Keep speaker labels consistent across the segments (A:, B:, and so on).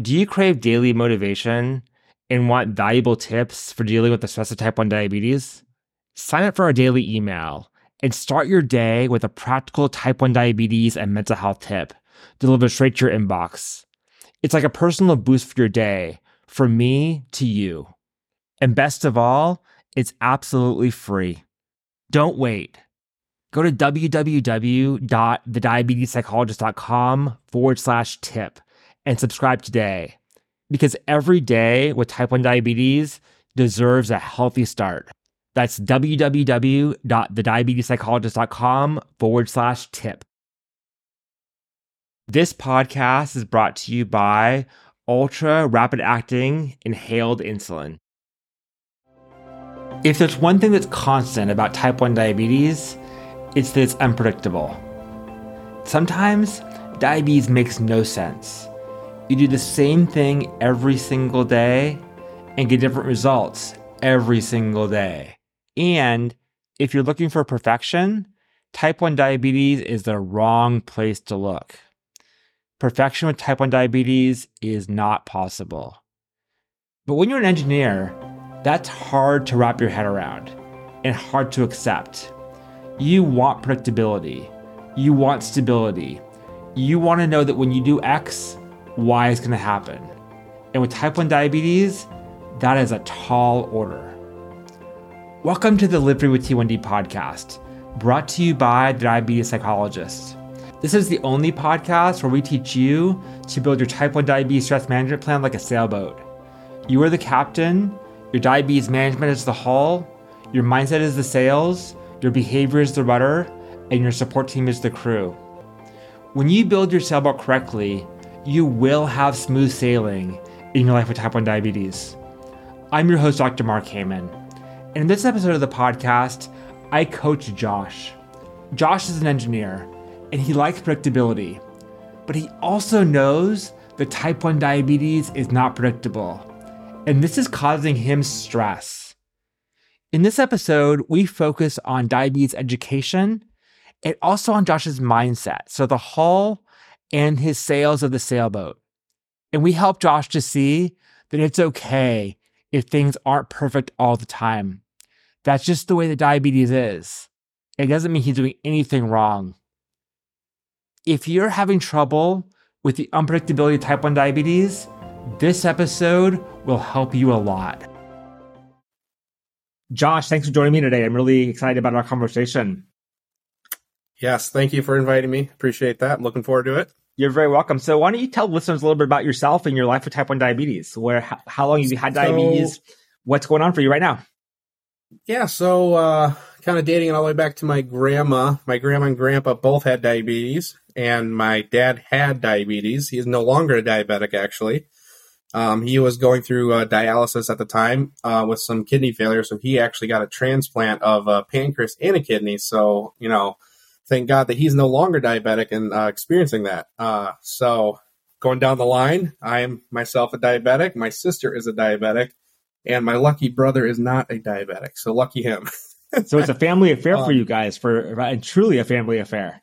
A: Do you crave daily motivation and want valuable tips for dealing with the stress of type 1 diabetes? Sign up for our daily email and start your day with a practical type 1 diabetes and mental health tip delivered straight to your inbox. It's like a personal boost for your day, from me to you. And best of all, it's absolutely free. Don't wait. Go to www.thediabetespsychologist.com forward slash tip and subscribe today because every day with type 1 diabetes deserves a healthy start. That's www.thediabetespsychologist.com forward slash tip. This podcast is brought to you by ultra rapid acting inhaled insulin. If there's one thing that's constant about type 1 diabetes, it's that it's unpredictable. Sometimes diabetes makes no sense. You do the same thing every single day and get different results every single day. And if you're looking for perfection, type 1 diabetes is the wrong place to look. Perfection with type 1 diabetes is not possible. But when you're an engineer, that's hard to wrap your head around and hard to accept. You want predictability, you want stability, you want to know that when you do X, Y is going to happen. And with type 1 diabetes, that is a tall order. Welcome to the Live Free with T1D podcast, brought to you by the Diabetes Psychologist. This is the only podcast where we teach you to build your type 1 diabetes stress management plan like a sailboat. You are the captain, your diabetes management is the hull, your mindset is the sails, your behavior is the rudder, and your support team is the crew. When you build your sailboat correctly, you will have smooth sailing in your life with type 1 diabetes. I'm your host, Dr. Mark Heyman. And in this episode of the podcast, I coach Josh. Josh is an engineer and he likes predictability, but he also knows that type 1 diabetes is not predictable, and this is causing him stress. In this episode, we focus on diabetes education and also on Josh's mindset. So the hull and his sails of the sailboat. And we help Josh to see that it's okay if things aren't perfect all the time. That's just the way the diabetes is. It doesn't mean he's doing anything wrong. If you're having trouble with the unpredictability of type 1 diabetes, this episode will help you a lot. Josh, thanks for joining me today. I'm really excited about our conversation.
B: Yes, thank you for inviting me. Appreciate that. I'm looking forward to it.
A: You're very welcome. So, why don't you tell listeners a little bit about yourself and your life with type 1 diabetes? Where, how, how long have you had diabetes? So, What's going on for you right now?
B: Yeah, so uh, kind of dating it all the way back to my grandma. My grandma and grandpa both had diabetes, and my dad had diabetes. He's no longer a diabetic, actually. Um, he was going through uh, dialysis at the time uh, with some kidney failure, so he actually got a transplant of a pancreas and a kidney. So, you know, thank God that he's no longer diabetic and uh, experiencing that. Uh, so going down the line, I am myself a diabetic. My sister is a diabetic, and my lucky brother is not a diabetic. So lucky him.
A: so it's a family affair um, for you guys, for and truly a family affair.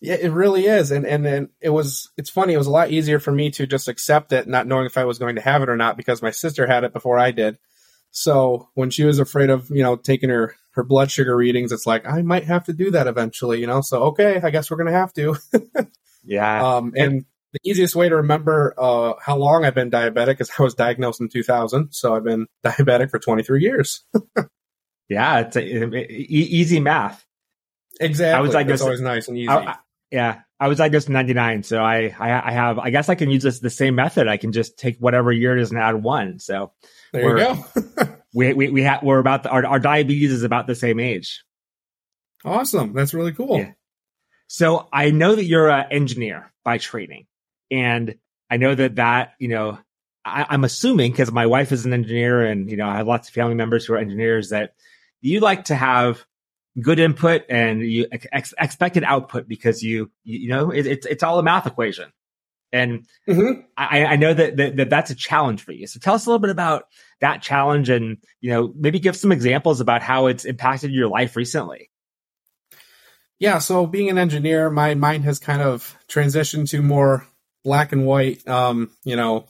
B: Yeah, it really is, and and then it was. It's funny. It was a lot easier for me to just accept it, not knowing if I was going to have it or not, because my sister had it before I did. So when she was afraid of you know taking her her blood sugar readings, it's like I might have to do that eventually, you know. So okay, I guess we're gonna have to.
A: yeah.
B: Um, and the easiest way to remember uh, how long I've been diabetic is I was diagnosed in 2000, so I've been diabetic for 23 years.
A: yeah, it's a, easy math.
B: Exactly. I was diagnosed. It's always nice and easy. I,
A: yeah, I was diagnosed in 99, so I, I, I have I guess I can use this the same method. I can just take whatever year it is and add one. So
B: there you
A: go. we we we have we're about the, our our diabetes is about the same age.
B: Awesome, that's really cool. Yeah.
A: So I know that you're an engineer by training, and I know that that you know I, am assuming because my wife is an engineer, and you know I have lots of family members who are engineers that you like to have good input and you ex- expected output because you you, know it, it's it's all a math equation. And mm-hmm. I, I, know that, that, that that's a challenge for you. So tell us a little bit about that challenge, and you know maybe give some examples about how it's impacted your life recently.
B: Yeah, so being an engineer, my mind has kind of transitioned to more black and white. Um, you know,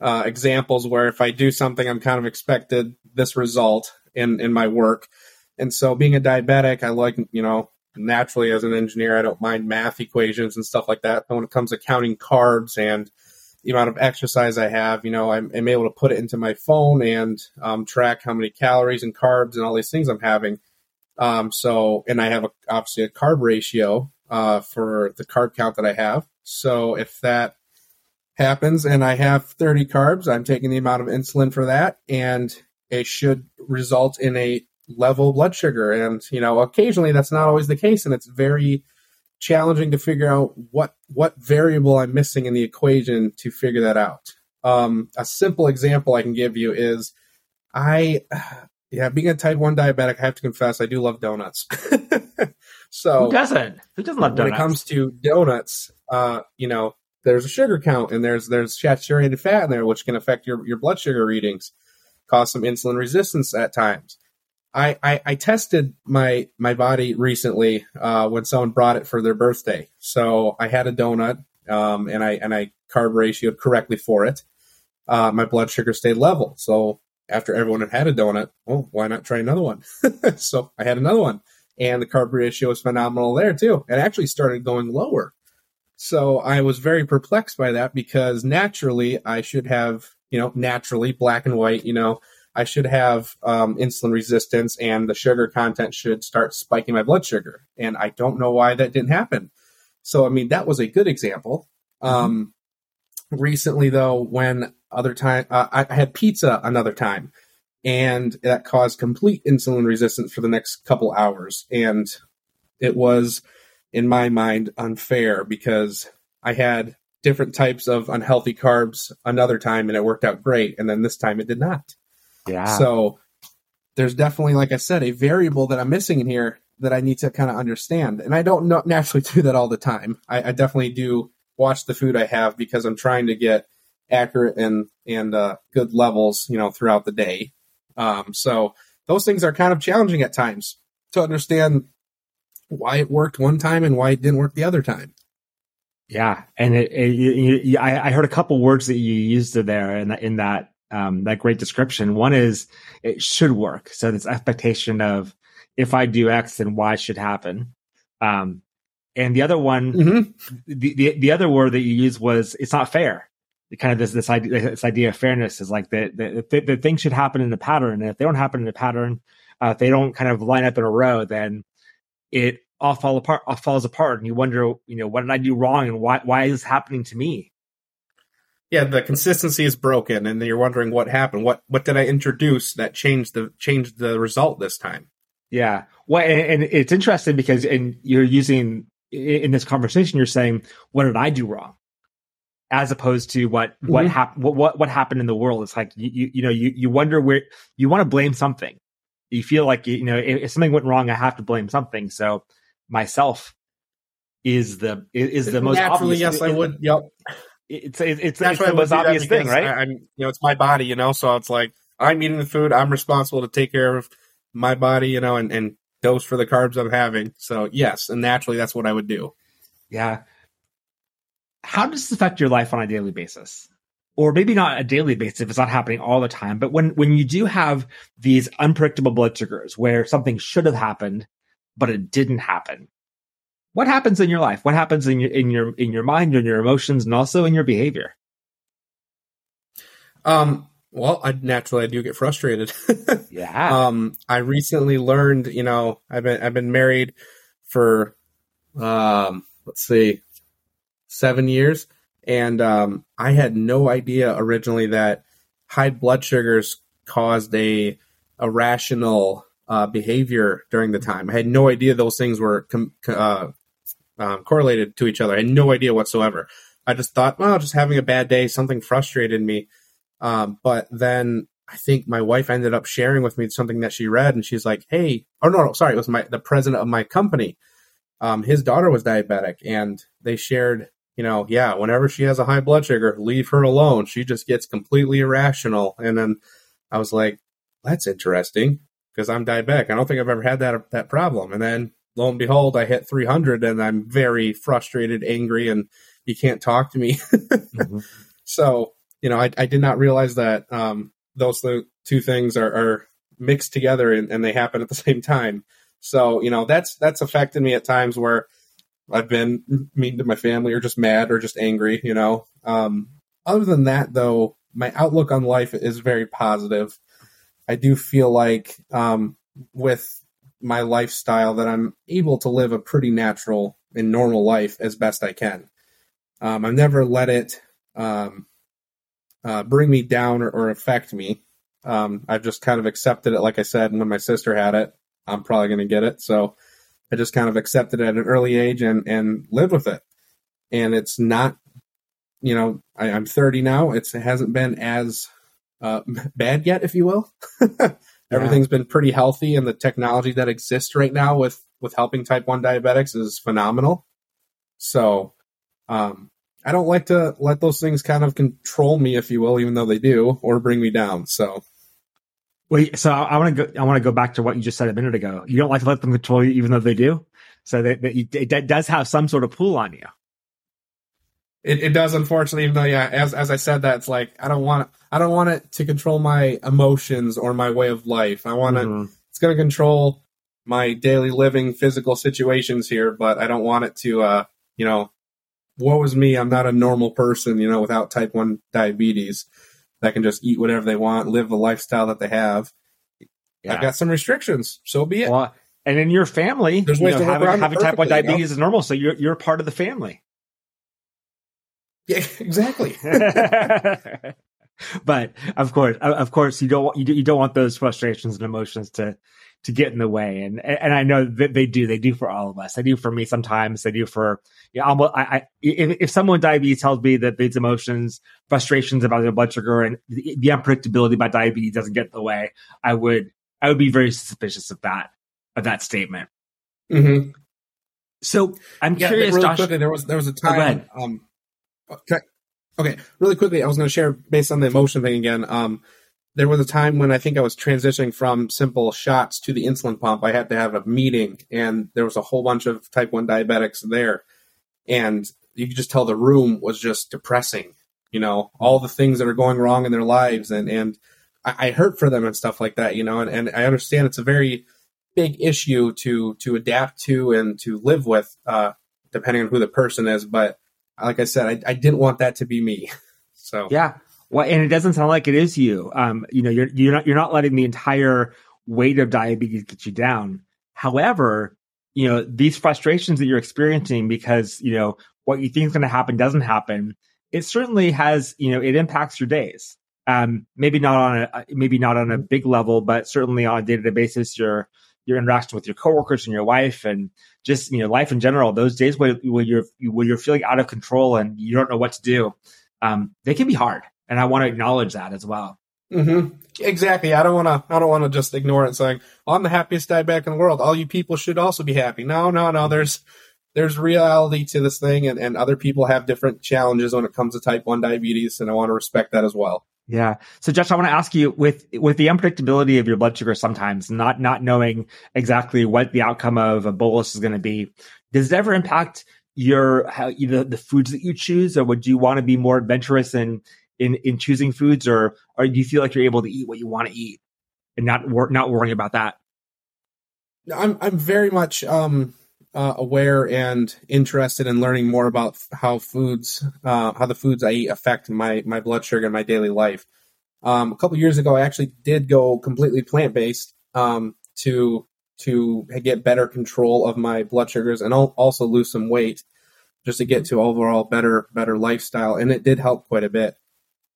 B: uh, examples where if I do something, I'm kind of expected this result in in my work. And so, being a diabetic, I like you know naturally as an engineer, I don't mind math equations and stuff like that. But when it comes to counting carbs and the amount of exercise I have, you know, I'm, I'm able to put it into my phone and um, track how many calories and carbs and all these things I'm having. Um, so, and I have a, obviously a carb ratio uh, for the carb count that I have. So, if that happens and I have 30 carbs, I'm taking the amount of insulin for that, and it should result in a level blood sugar. And, you know, occasionally that's not always the case, and it's very challenging to figure out what what variable I'm missing in the equation to figure that out. Um, a simple example I can give you is I, yeah, being a type one diabetic, I have to confess I do love donuts. so
A: who doesn't? Who doesn't love
B: donuts? When it comes to donuts, uh, you know, there's a sugar count and there's there's saturated fat in there, which can affect your your blood sugar readings, cause some insulin resistance at times. I, I, I, tested my my body recently uh, when someone brought it for their birthday. So I had a donut um, and I and I carb ratioed correctly for it. Uh, my blood sugar stayed level. So after everyone had had a donut, well, why not try another one? so I had another one, and the carb ratio was phenomenal there too. It actually started going lower. So I was very perplexed by that because naturally I should have, you know, naturally black and white, you know, I should have um, insulin resistance and the sugar content should start spiking my blood sugar. And I don't know why that didn't happen. So, I mean, that was a good example. Mm-hmm. Um, recently, though, when other time uh, I had pizza another time, and that caused complete insulin resistance for the next couple hours. And it was, in my mind, unfair because I had different types of unhealthy carbs another time and it worked out great. And then this time it did not.
A: Yeah.
B: So there's definitely, like I said, a variable that I'm missing in here that I need to kind of understand. And I don't know, naturally do that all the time. I, I, definitely do watch the food I have because I'm trying to get accurate and and uh, good levels, you know, throughout the day. Um, so those things are kind of challenging at times to understand why it worked one time and why it didn't work the other time.
A: Yeah, and it, it, you, you, I, I, heard a couple words that you used there in that in that um, that great description. One is it should work. So this expectation of if I do X, then Y should happen. Um, and the other one, mm-hmm. the, the, the other word that you used was it's not fair. kind of this this idea this idea of fairness is like the the, the, the things should happen in a pattern, and if they don't happen in a pattern, uh, if they don't kind of line up in a row, then it all fall apart, all falls apart, and you wonder, you know, what did I do wrong, and why why is this happening to me?
B: Yeah, the consistency is broken, and you're wondering what happened. What what did I introduce that changed the changed the result this time?
A: Yeah, well, and, and it's interesting because and you're using in this conversation, you're saying, "What did I do wrong?" As opposed to what mm-hmm. what happened what, what what happened in the world. It's like you you, you know you you wonder where you want to blame something. You feel like you know if, if something went wrong, I have to blame something. So myself is the is the most
B: naturally
A: obvious.
B: yes I would yep
A: it's it's, it's, it's the most obvious thing, right?
B: I, am you know it's my body, you know, so it's like I'm eating the food. I'm responsible to take care of my body, you know, and and dose for the carbs I'm having. So yes, and naturally that's what I would do.
A: Yeah. How does this affect your life on a daily basis? Or maybe not a daily basis if it's not happening all the time, but when when you do have these unpredictable blood sugars where something should have happened, but it didn't happen, what happens in your life? What happens in your in your in your mind, in your emotions, and also in your behavior?
B: Um. Well, I naturally I do get frustrated.
A: yeah.
B: Um. I recently learned. You know, I've been I've been married for, um, let's see, seven years, and um, I had no idea originally that high blood sugars caused a irrational uh, behavior during the time. I had no idea those things were com- uh, um, correlated to each other. I had no idea whatsoever. I just thought, well, just having a bad day, something frustrated me. Um, but then I think my wife ended up sharing with me something that she read, and she's like, "Hey, oh no, no sorry, it was my the president of my company. Um, his daughter was diabetic, and they shared, you know, yeah, whenever she has a high blood sugar, leave her alone. She just gets completely irrational." And then I was like, "That's interesting." Because I'm diabetic, I don't think I've ever had that that problem. And then lo and behold, I hit 300 and I'm very frustrated, angry, and you can't talk to me. mm-hmm. So, you know, I, I did not realize that um, those two things are, are mixed together and, and, they happen at the same time. So, you know, that's that's affected me at times where I've been mean to my family or just mad or just angry, you know. Um, other than that, though, my outlook on life is very positive. I do feel like um, with my lifestyle that I'm able to live a pretty natural and normal life as best I can. Um, I've never let it um, uh, bring me down or, or affect me. Um, I've just kind of accepted it, like I said, and when my sister had it, I'm probably going to get it. So I just kind of accepted it at an early age and, and lived with it. And it's not, you know, I, am 30 now. It's, it hasn't been as uh, bad yet, if you will. Everything's yeah. been pretty healthy, and the technology that exists right now with with helping type one diabetics is phenomenal. So, um, I don't like to let those things kind of control me, if you will, even though they do, or bring me down. So,
A: wait. So I, I want to go. I want to go back to what you just said a minute ago. You don't like to let them control you, even though they do. So that, that it does have some sort of pull on you.
B: It, it does, unfortunately. Even though, yeah, as as I said that, it's like I don't want I don't want it to control my emotions or my way of life. I want mm-hmm. It's going to control my daily living, physical situations here, but I don't want it to, uh, you know, woe is me, I'm not a normal person, you know, without type 1 diabetes that can just eat whatever they want, live the lifestyle that they have. Yeah. I've got some restrictions, so be it. Well,
A: and in your family, There's ways you know, having, having type 1 diabetes you know? is normal, so you're, you're part of the family.
B: Yeah, exactly.
A: but of course, of course, you don't you, don't want those frustrations and emotions to to get in the way. And and I know that they do. They do for all of us. They do for me sometimes. They do for yeah. Almost, I, I if, if someone with diabetes tells me that these emotions, frustrations about their blood sugar, and the, the unpredictability about diabetes doesn't get in the way, I would I would be very suspicious of that of that statement.
B: Mm-hmm.
A: So I'm yeah, curious,
B: really
A: Josh.
B: Quickly, there was there was a oh, time. Oh, um, okay, okay, really quickly, I was going to share based on the emotion thing again. Um, there was a time when I think I was transitioning from simple shots to the insulin pump. I had to have a meeting, and there was a whole bunch of type 1 diabetics there. And you could just tell the room was just depressing, you know, all the things that are going wrong in their lives. And, and I, I hurt for them and stuff like that, you know, and, and I understand it's a very big issue to, to adapt to and to live with, uh, depending on who the person is. But like I said, I, I didn't want that to be me. So,
A: yeah. Well, and it doesn't sound like it is you. Um, you know, you're you're not you're not letting the entire weight of diabetes get you down. However, you know these frustrations that you're experiencing because you know what you think is going to happen doesn't happen. It certainly has you know it impacts your days. Um, maybe not on a maybe not on a big level, but certainly on a day to day basis, your your interaction with your coworkers and your wife and just you know life in general. Those days where, where you're where you're feeling out of control and you don't know what to do, um, they can be hard and I want to acknowledge that as well.
B: Mm-hmm. Exactly. I don't want to. I don't want to just ignore it, saying I'm the happiest guy back in the world. All you people should also be happy. No, no, no. There's there's reality to this thing, and, and other people have different challenges when it comes to type one diabetes, and I want to respect that as well.
A: Yeah. So Josh, I want to ask you with with the unpredictability of your blood sugar sometimes, not not knowing exactly what the outcome of a bolus is going to be, does it ever impact your how the, the foods that you choose, or would you want to be more adventurous in in in choosing foods, or or do you feel like you're able to eat what you want to eat and not wor- not worrying about that?
B: I'm I'm very much um, uh, aware and interested in learning more about how foods uh, how the foods I eat affect my my blood sugar in my daily life. Um, a couple years ago, I actually did go completely plant based um, to to get better control of my blood sugars and also lose some weight just to get to overall better better lifestyle and it did help quite a bit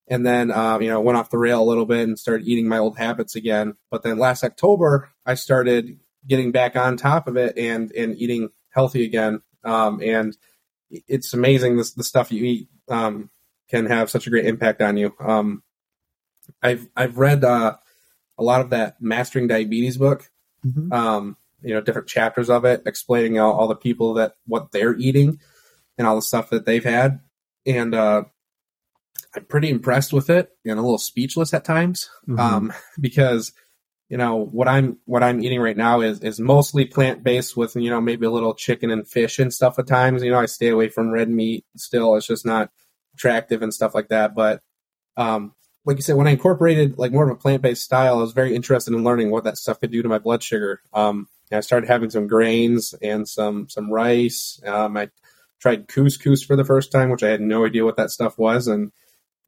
B: and then uh, you know went off the rail a little bit and started eating my old habits again. But then last October, I started getting back on top of it and and eating healthy again. Um, and it's amazing this the stuff you eat um, can have such a great impact on you. Um, I've I've read uh, a lot of that Mastering Diabetes book. Mm-hmm. Um, you know, different chapters of it explaining all, all, the people that what they're eating and all the stuff that they've had. And uh, I'm pretty impressed with it and a little speechless at times mm-hmm. um, because you know what I'm what I'm eating right now is is mostly plant based with you know maybe a little chicken and fish and stuff at times. You know I stay away from red meat. Still, it's just not attractive and stuff like that. But um, like you said, when I incorporated like more of a plant based style, I was very interested in learning what that stuff could do to my blood sugar. Um, I started having some grains and some some rice. Um, I tried couscous for the first time, which I had no idea what that stuff was, and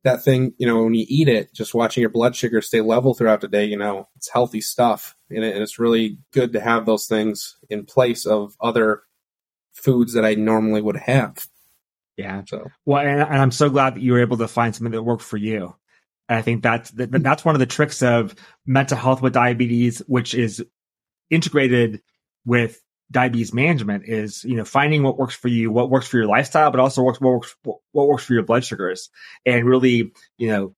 B: that thing, you know, when you eat it, just watching your blood sugar stay level throughout the day, you know, it's healthy stuff, and, it, and it's really good to have those things in place of other foods that I normally would have.
A: Yeah. So well, and, and I'm so glad that you were able to find something that worked for you. And I think that's that, that's one of the tricks of mental health with diabetes, which is integrated with diabetes management is you know finding what works for you what works for your lifestyle but also works what works what works for your blood sugars and really you know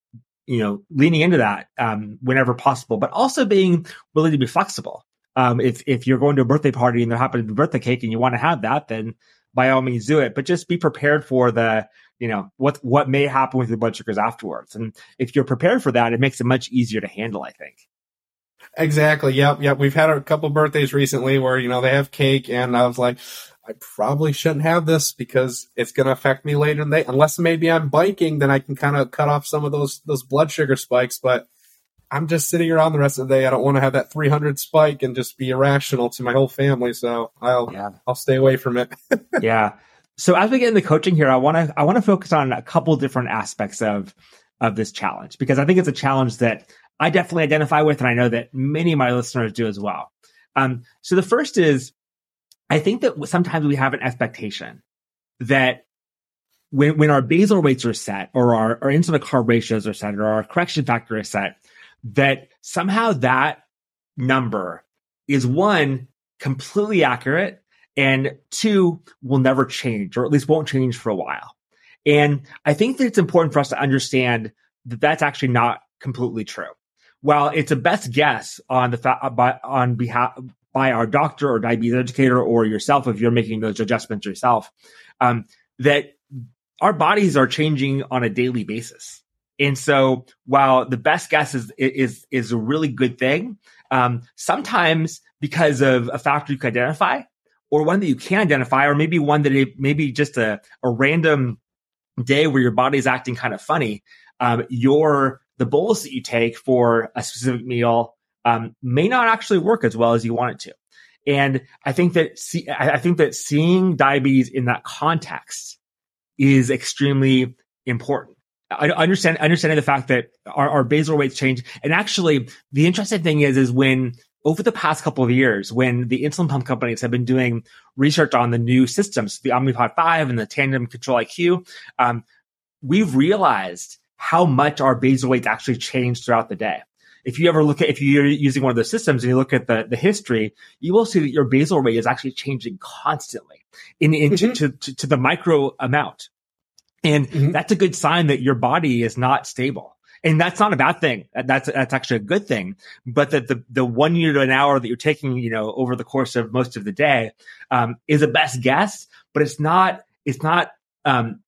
A: you know leaning into that um, whenever possible but also being willing to be flexible. Um, if if you're going to a birthday party and there happens to be birthday cake and you want to have that then by all means do it but just be prepared for the you know what what may happen with your blood sugars afterwards. And if you're prepared for that it makes it much easier to handle i think
B: Exactly. Yep. Yep. We've had a couple birthdays recently where, you know, they have cake and I was like, I probably shouldn't have this because it's going to affect me later in the day. Unless maybe I'm biking, then I can kind of cut off some of those, those blood sugar spikes. But I'm just sitting around the rest of the day. I don't want to have that 300 spike and just be irrational to my whole family. So I'll, yeah. I'll stay away from it.
A: yeah. So as we get into coaching here, I want to, I want to focus on a couple different aspects of, of this challenge because I think it's a challenge that I definitely identify with, and I know that many of my listeners do as well. Um, so the first is, I think that sometimes we have an expectation that when, when our basal rates are set or our, our insulin carb ratios are set or our correction factor is set, that somehow that number is one, completely accurate and two, will never change or at least won't change for a while. And I think that it's important for us to understand that that's actually not completely true while it's a best guess on the fa- by, on behalf by our doctor or diabetes educator or yourself if you're making those adjustments yourself, um, that our bodies are changing on a daily basis. And so while the best guess is, is, is a really good thing, um, sometimes because of a factor you can identify or one that you can identify, or maybe one that it, maybe just a, a random day where your body's acting kind of funny, um, your the bolus that you take for a specific meal um, may not actually work as well as you want it to. And I think that see, I think that seeing diabetes in that context is extremely important. I understand understanding the fact that our, our basal rates change. And actually, the interesting thing is, is when over the past couple of years, when the insulin pump companies have been doing research on the new systems, the Omnipod 5 and the Tandem Control IQ, um, we've realized how much our basal rates actually change throughout the day. If you ever look at, if you're using one of those systems and you look at the, the history, you will see that your basal rate is actually changing constantly in, in mm-hmm. to, to, to, the micro amount. And mm-hmm. that's a good sign that your body is not stable. And that's not a bad thing. That's, that's actually a good thing. But that the, the one unit an hour that you're taking, you know, over the course of most of the day, um, is a best guess, but it's not, it's not, um,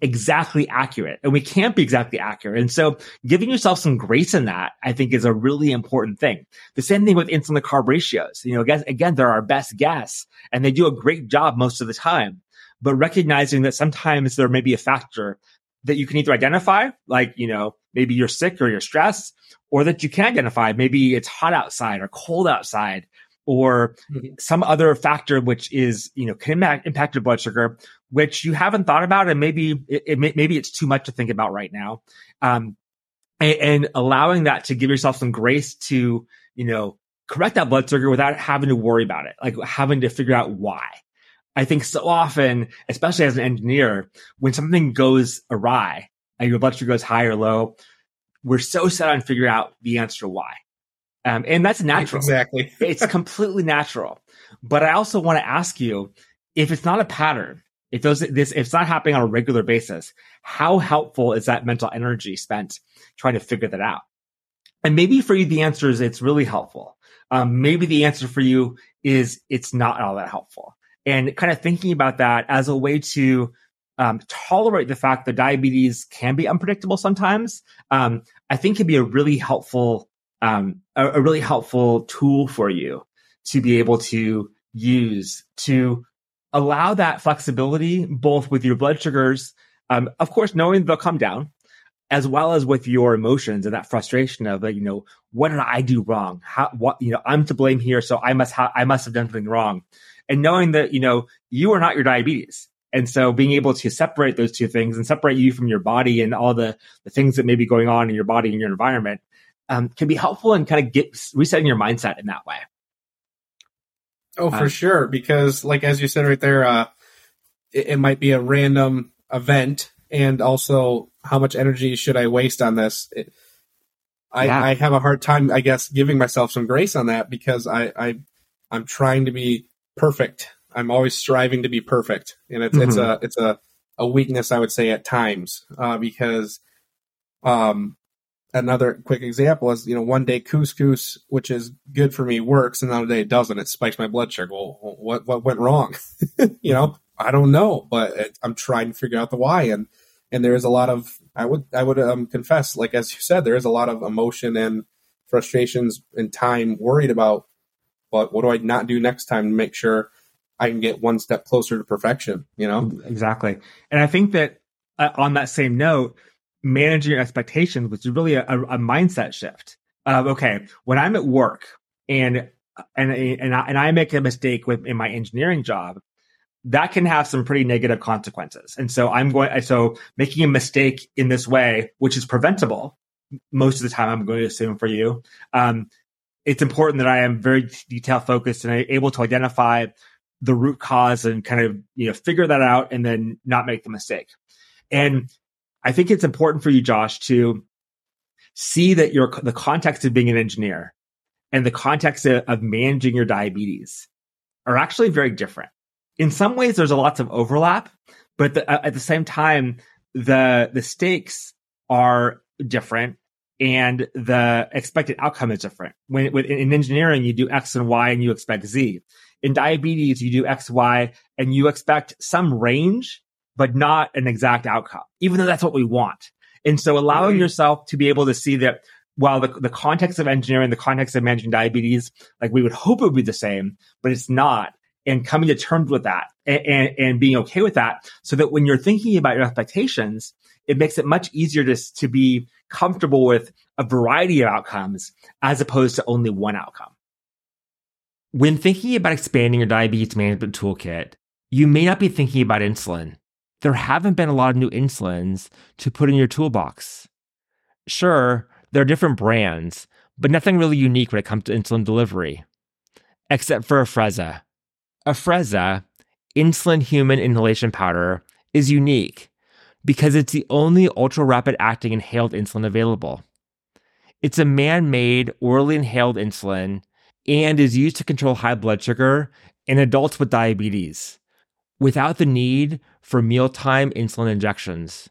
A: exactly accurate and we can't be exactly accurate. And so giving yourself some grace in that, I think is a really important thing. The same thing with insulin to carb ratios. You know, again, again, they're our best guess and they do a great job most of the time, but recognizing that sometimes there may be a factor that you can either identify, like, you know, maybe you're sick or you're stressed, or that you can identify. Maybe it's hot outside or cold outside or mm-hmm. some other factor which is you know can impact, impact your blood sugar which you haven't thought about and maybe it, it maybe it's too much to think about right now um, and, and, allowing that to give yourself some grace to you know correct that blood sugar without having to worry about it like having to figure out why i think so often especially as an engineer when something goes awry and your blood sugar goes high or low we're so set on figuring out the answer why um, and that's natural.
B: Exactly.
A: it's completely natural. But I also want to ask you if it's not a pattern, if those, this, if it's not happening on a regular basis, how helpful is that mental energy spent trying to figure that out? And maybe for you, the answer is it's really helpful. Um, maybe the answer for you is it's not all that helpful. And kind of thinking about that as a way to um, tolerate the fact that diabetes can be unpredictable sometimes, um, I think can be a really helpful um, a, a really helpful tool for you to be able to use to allow that flexibility both with your blood sugars, um, of course, knowing they'll come down, as well as with your emotions and that frustration of, you know, what did I do wrong? How, what, you know, I'm to blame here. So I must have, I must have done something wrong. And knowing that, you know, you are not your diabetes. And so being able to separate those two things and separate you from your body and all the, the things that may be going on in your body and your environment um, can be helpful in kind of get resetting your mindset in that way.
B: Oh, for uh, sure. Because like, as you said right there, uh, it, it might be a random event and also how much energy should I waste on this? It, I, yeah. I have a hard time, I guess, giving myself some grace on that because I, I I'm trying to be perfect. I'm always striving to be perfect, and it's mm-hmm. it's a it's a a weakness I would say at times uh, because um another quick example is you know one day couscous which is good for me works and another day it doesn't it spikes my blood sugar well what what went wrong you know I don't know but it, I'm trying to figure out the why and and there is a lot of I would I would um, confess, like as you said, there is a lot of emotion and frustrations and time worried about. But what do I not do next time to make sure I can get one step closer to perfection? You know,
A: exactly. And I think that uh, on that same note, managing your expectations, which is really a, a mindset shift. Of okay, when I'm at work and and and I, and I make a mistake with in my engineering job, that can have some pretty negative consequences. And so I'm going, so making a mistake in this way, which is preventable most of the time, I'm going to assume for you. Um, it's important that I am very detail focused and able to identify the root cause and kind of, you know, figure that out and then not make the mistake. And I think it's important for you, Josh, to see that your, the context of being an engineer and the context of, of managing your diabetes are actually very different in some ways there's a lots of overlap, but the, at the same time, the the stakes are different and the expected outcome is different. When, in engineering, you do X and Y and you expect Z. In diabetes, you do X, Y, and you expect some range, but not an exact outcome, even though that's what we want. And so allowing mm-hmm. yourself to be able to see that while the, the context of engineering, the context of managing diabetes, like we would hope it would be the same, but it's not and coming to terms with that and, and, and, being okay with that so that when you're thinking about your expectations, it makes it much easier to, to be comfortable with a variety of outcomes as opposed to only one outcome. When thinking about expanding your diabetes management toolkit, you may not be thinking about insulin. There haven't been a lot of new insulins to put in your toolbox. Sure, there are different brands, but nothing really unique when it comes to insulin delivery, except for Afrezza, Afrezza, insulin human inhalation powder, is unique because it's the only ultra rapid acting inhaled insulin available. It's a man made orally inhaled insulin and is used to control high blood sugar in adults with diabetes without the need for mealtime insulin injections.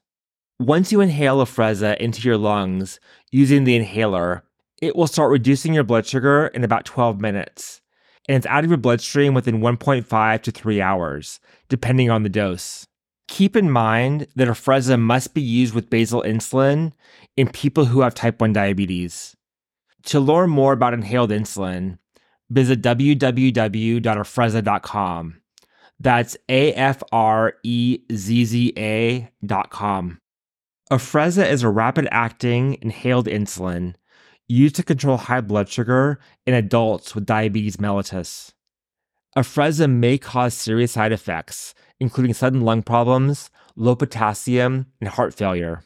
A: Once you inhale Afrezza into your lungs using the inhaler, it will start reducing your blood sugar in about 12 minutes and it's out of your bloodstream within 1.5 to 3 hours, depending on the dose. Keep in mind that Afrezza must be used with basal insulin in people who have type 1 diabetes. To learn more about inhaled insulin, visit www.afrezza.com. That's A F R E Z Z A.com. Afrezza is a rapid acting inhaled insulin used to control high blood sugar in adults with diabetes mellitus. Afrezza may cause serious side effects, including sudden lung problems, low potassium, and heart failure.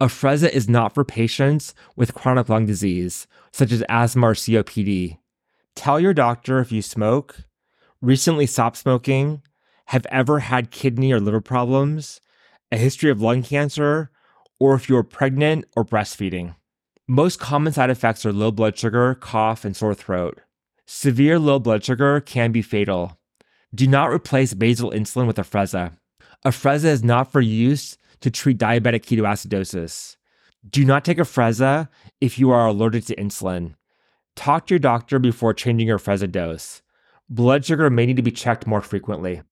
A: Afrezza is not for patients with chronic lung disease, such as asthma or COPD. Tell your doctor if you smoke, recently stopped smoking, have ever had kidney or liver problems, a history of lung cancer, or if you're pregnant or breastfeeding. Most common side effects are low blood sugar, cough, and sore throat. Severe low blood sugar can be fatal. Do not replace basal insulin with Afrezza. Afrezza is not for use to treat diabetic ketoacidosis. Do not take Afrezza if you are allergic to insulin. Talk to your doctor before changing your Afrezza dose. Blood sugar may need to be checked more frequently.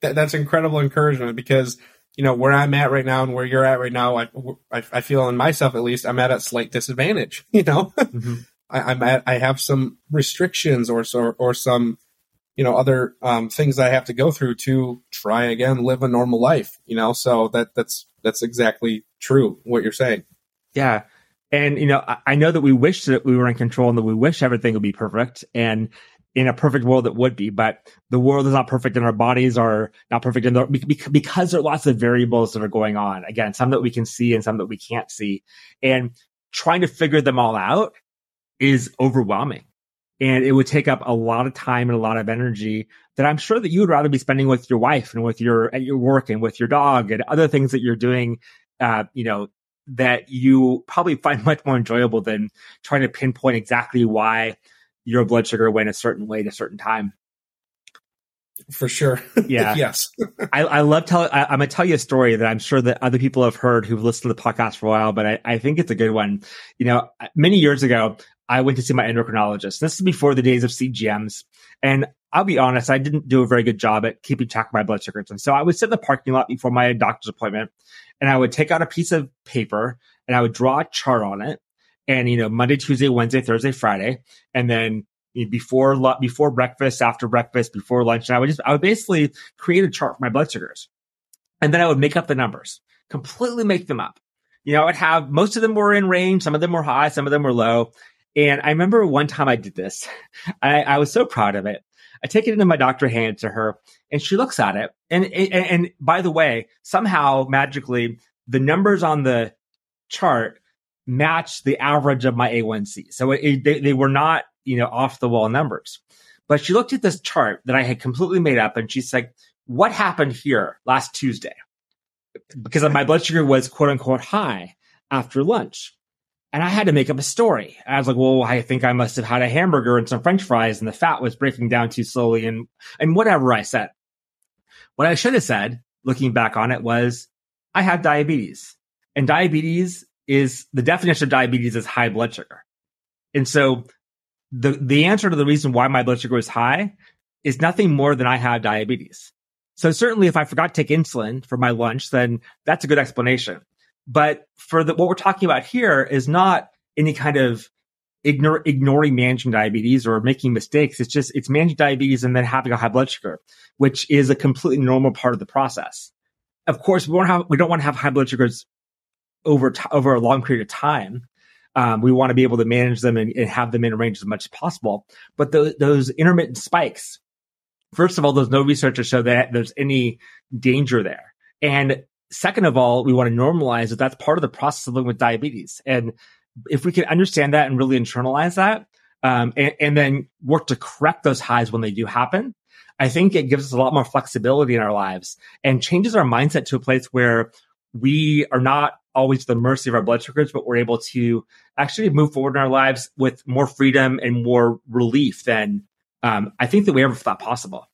B: that's incredible encouragement because you know where I'm at right now and where you're at right now, I I, I feel in myself at least I'm at a slight disadvantage. You know, mm-hmm. I, am at I have some restrictions or or, or some you know other um, things that I have to go through to try again live a normal life. You know, so that that's that's exactly true what you're saying.
A: Yeah. And, you know, I, I know that we wish that we were in control and that we wish everything would be perfect. And in a perfect world, it would be, but the world is not perfect and our bodies are not perfect. And because there are lots of variables that are going on. Again, some that we can see and some that we can't see. And trying to figure them all out is overwhelming. And it would take up a lot of time and a lot of energy that I'm sure that you would rather be spending with your wife and with your at your work and with your dog and other things that you're doing, uh, you know, that you probably find much more enjoyable than trying to pinpoint exactly why your blood sugar went a certain way at a certain time.
B: For sure.
A: Yeah.
B: yes.
A: I, I love telling, I'm going to tell you a story that I'm sure that other people have heard who've listened to the podcast for a while, but I, I think it's a good one. You know, many years ago, I went to see my endocrinologist. This is before the days of CGMs. And I'll be honest, I didn't do a very good job at keeping track of my blood sugars. And so I would sit in the parking lot before my doctor's appointment and I would take out a piece of paper and I would draw a chart on it. And, you know, Monday, Tuesday, Wednesday, Thursday, Friday. And then before, before breakfast, after breakfast, before lunch. And I would just, I would basically create a chart for my blood sugars. And then I would make up the numbers, completely make them up. You know, I would have most of them were in range. Some of them were high. Some of them were low. And I remember one time I did this. I, I was so proud of it. I take it into my doctor, hand to her, and she looks at it. And, and, and by the way, somehow magically, the numbers on the chart match the average of my A1C. So it, they, they were not, you know, off the wall numbers. But she looked at this chart that I had completely made up, and she's like, "What happened here last Tuesday?" Because my blood sugar was quote unquote high after lunch. And I had to make up a story. I was like, well, I think I must have had a hamburger and some french fries and the fat was breaking down too slowly and, and whatever I said. What I should have said, looking back on it, was I have diabetes. And diabetes is the definition of diabetes is high blood sugar. And so the, the answer to the reason why my blood sugar is high is nothing more than I have diabetes. So certainly if I forgot to take insulin for my lunch, then that's a good explanation. But for the, what we're talking about here is not any kind of ignore, ignoring managing diabetes or making mistakes. It's just, it's managing diabetes and then having a high blood sugar, which is a completely normal part of the process. Of course, we, have, we don't want to have high blood sugars over, t- over a long period of time. Um, we want to be able to manage them and, and, have them in range as much as possible. But those intermittent spikes, first of all, there's no research to show that there's any danger there. And second of all, we want to normalize that that's part of the process of living with diabetes. And if we can understand that and really internalize that, um, and, and, then work to correct those highs when they do happen, I think it gives us a lot more flexibility in our lives and changes our mindset to a place where we are not always the mercy of our blood sugars, but we're able to actually move forward in our lives with more freedom and more relief than um, I think that we ever thought possible.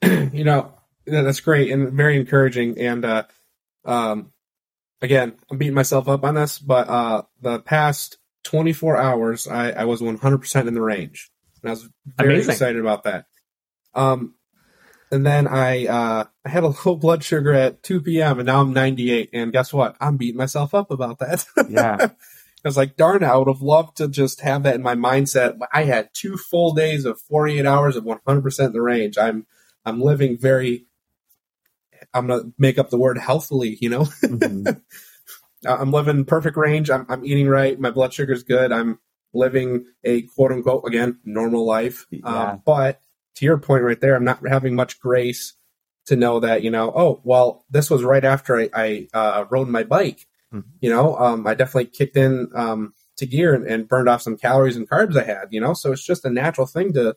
B: you know, that's great and very encouraging. And uh, um, again, I'm beating myself up on this, but uh, the past 24 hours, I, I was 100% in the range, and I was very Amazing. excited about that. Um, and then I uh, I had a low blood sugar at 2 p.m. and now I'm 98. And guess what? I'm beating myself up about that.
A: Yeah.
B: I was like, darn, I would have loved to just have that in my mindset. I had two full days of 48 hours of 100% in the range. I'm I'm living very I'm gonna make up the word healthily, you know. Mm-hmm. I'm living perfect range. I'm, I'm eating right. My blood sugar's good. I'm living a quote unquote again normal life. Yeah. Um, but to your point right there, I'm not having much grace to know that you know. Oh well, this was right after I, I uh, rode my bike. Mm-hmm. You know, um, I definitely kicked in um, to gear and, and burned off some calories and carbs I had. You know, so it's just a natural thing to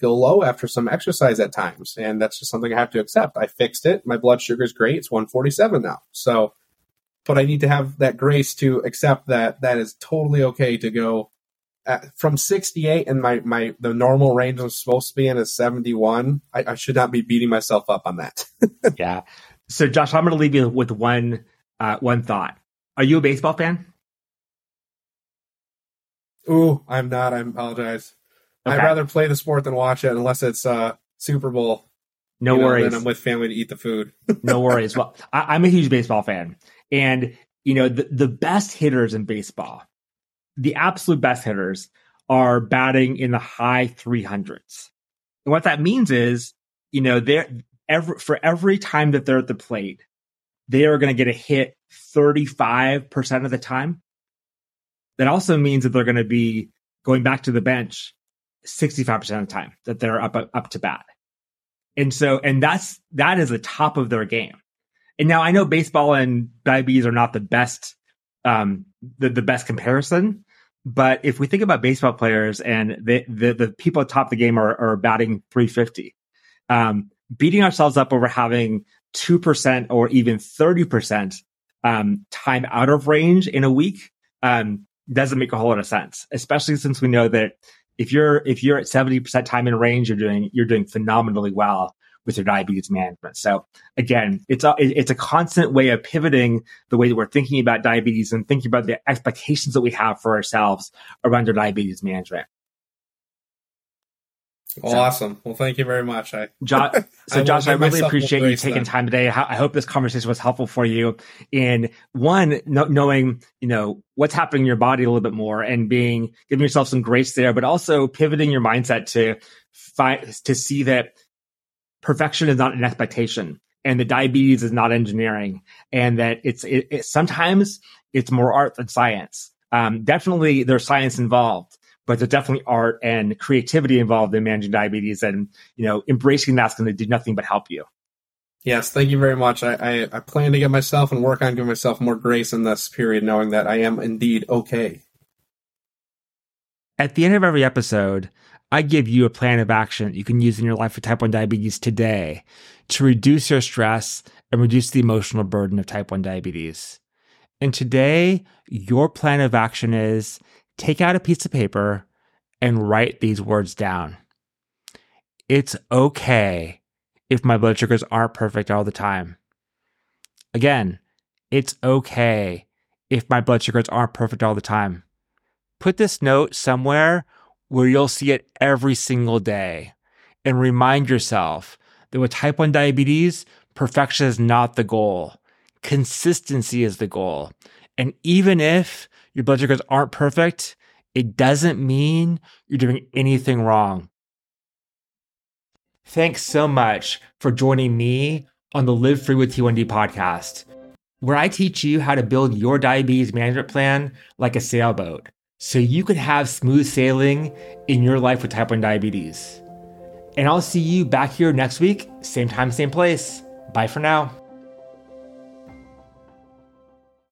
B: go low after some exercise at times. And that's just something I have to accept. I fixed it. My blood sugar is great. It's 147 now. So, but I need to have that grace to accept that that is totally okay to go at, from 68 and my, my, the normal range I'm supposed to be in is 71. I, I should not be beating myself up on that.
A: yeah. So Josh, I'm going to leave you with one, uh, one thought. Are you a baseball fan?
B: Ooh, I'm not. I apologize. Okay. I'd rather play the sport than watch it unless it's uh, Super Bowl.
A: No you know, worries.
B: I'm with family to eat the food.
A: no worries. Well, I, am a huge baseball fan, and you know the the best hitters in baseball, the absolute best hitters, are batting in the high 300s. And what that means is, you know, they're every for every time that they're at the plate, they are going to get a hit 35% of the time. That also means that they're going to be going back to the bench 65% of the time that they're up, up to bat. And so, and that's, that is the top of their game. And now I know baseball and diabetes are not the best, um, the, the best comparison. But if we think about baseball players and the, the, the people at top of the game are, are batting 350, um, beating ourselves up over having 2% or even 30% um, time out of range in a week um, doesn't make a whole lot of sense, especially since we know that if you're if you're at 70% time in range, you're doing you're doing phenomenally well with your diabetes management. So again, it's a it's a constant way of pivoting the way that we're thinking about diabetes and thinking about the expectations that we have for ourselves around our diabetes management.
B: Awesome. Well, thank you very much. I,
A: Josh, so I Josh, I really appreciate you taking then. time today. I hope this conversation was helpful for you in one, knowing, you know, what's happening in your body a little bit more and being, giving yourself some grace there, but also pivoting your mindset to find, to see that perfection is not an expectation and that diabetes is not engineering and that it's, it, it sometimes it's more art than science. Um, definitely there's science involved but there's definitely art and creativity involved in managing diabetes and you know embracing that's going to do nothing but help you.
B: Yes thank you very much. I, I, I plan to give myself and work on giving myself more grace in this period knowing that i am indeed okay.
A: At the end of every episode i give you a plan of action you can use in your life with type 1 diabetes today to reduce your stress and reduce the emotional burden of type 1 diabetes. And today your plan of action is take out a piece of paper and write these words down. It's okay if my blood sugars aren't perfect all the time. Again, it's okay if my blood sugars aren't perfect all the time. Put this note somewhere where you'll see it every single day and remind yourself that with type 1 diabetes, perfection is not the goal. Consistency is the goal. And even if your blood sugars aren't perfect, it doesn't mean you're doing anything wrong. Thanks so much for joining me on the Live Free with T1D podcast, where I teach you how to build your diabetes management plan like a sailboat so you can have smooth sailing in your life with type 1 diabetes. And I'll see you back here next week, same time, same place. Bye for now.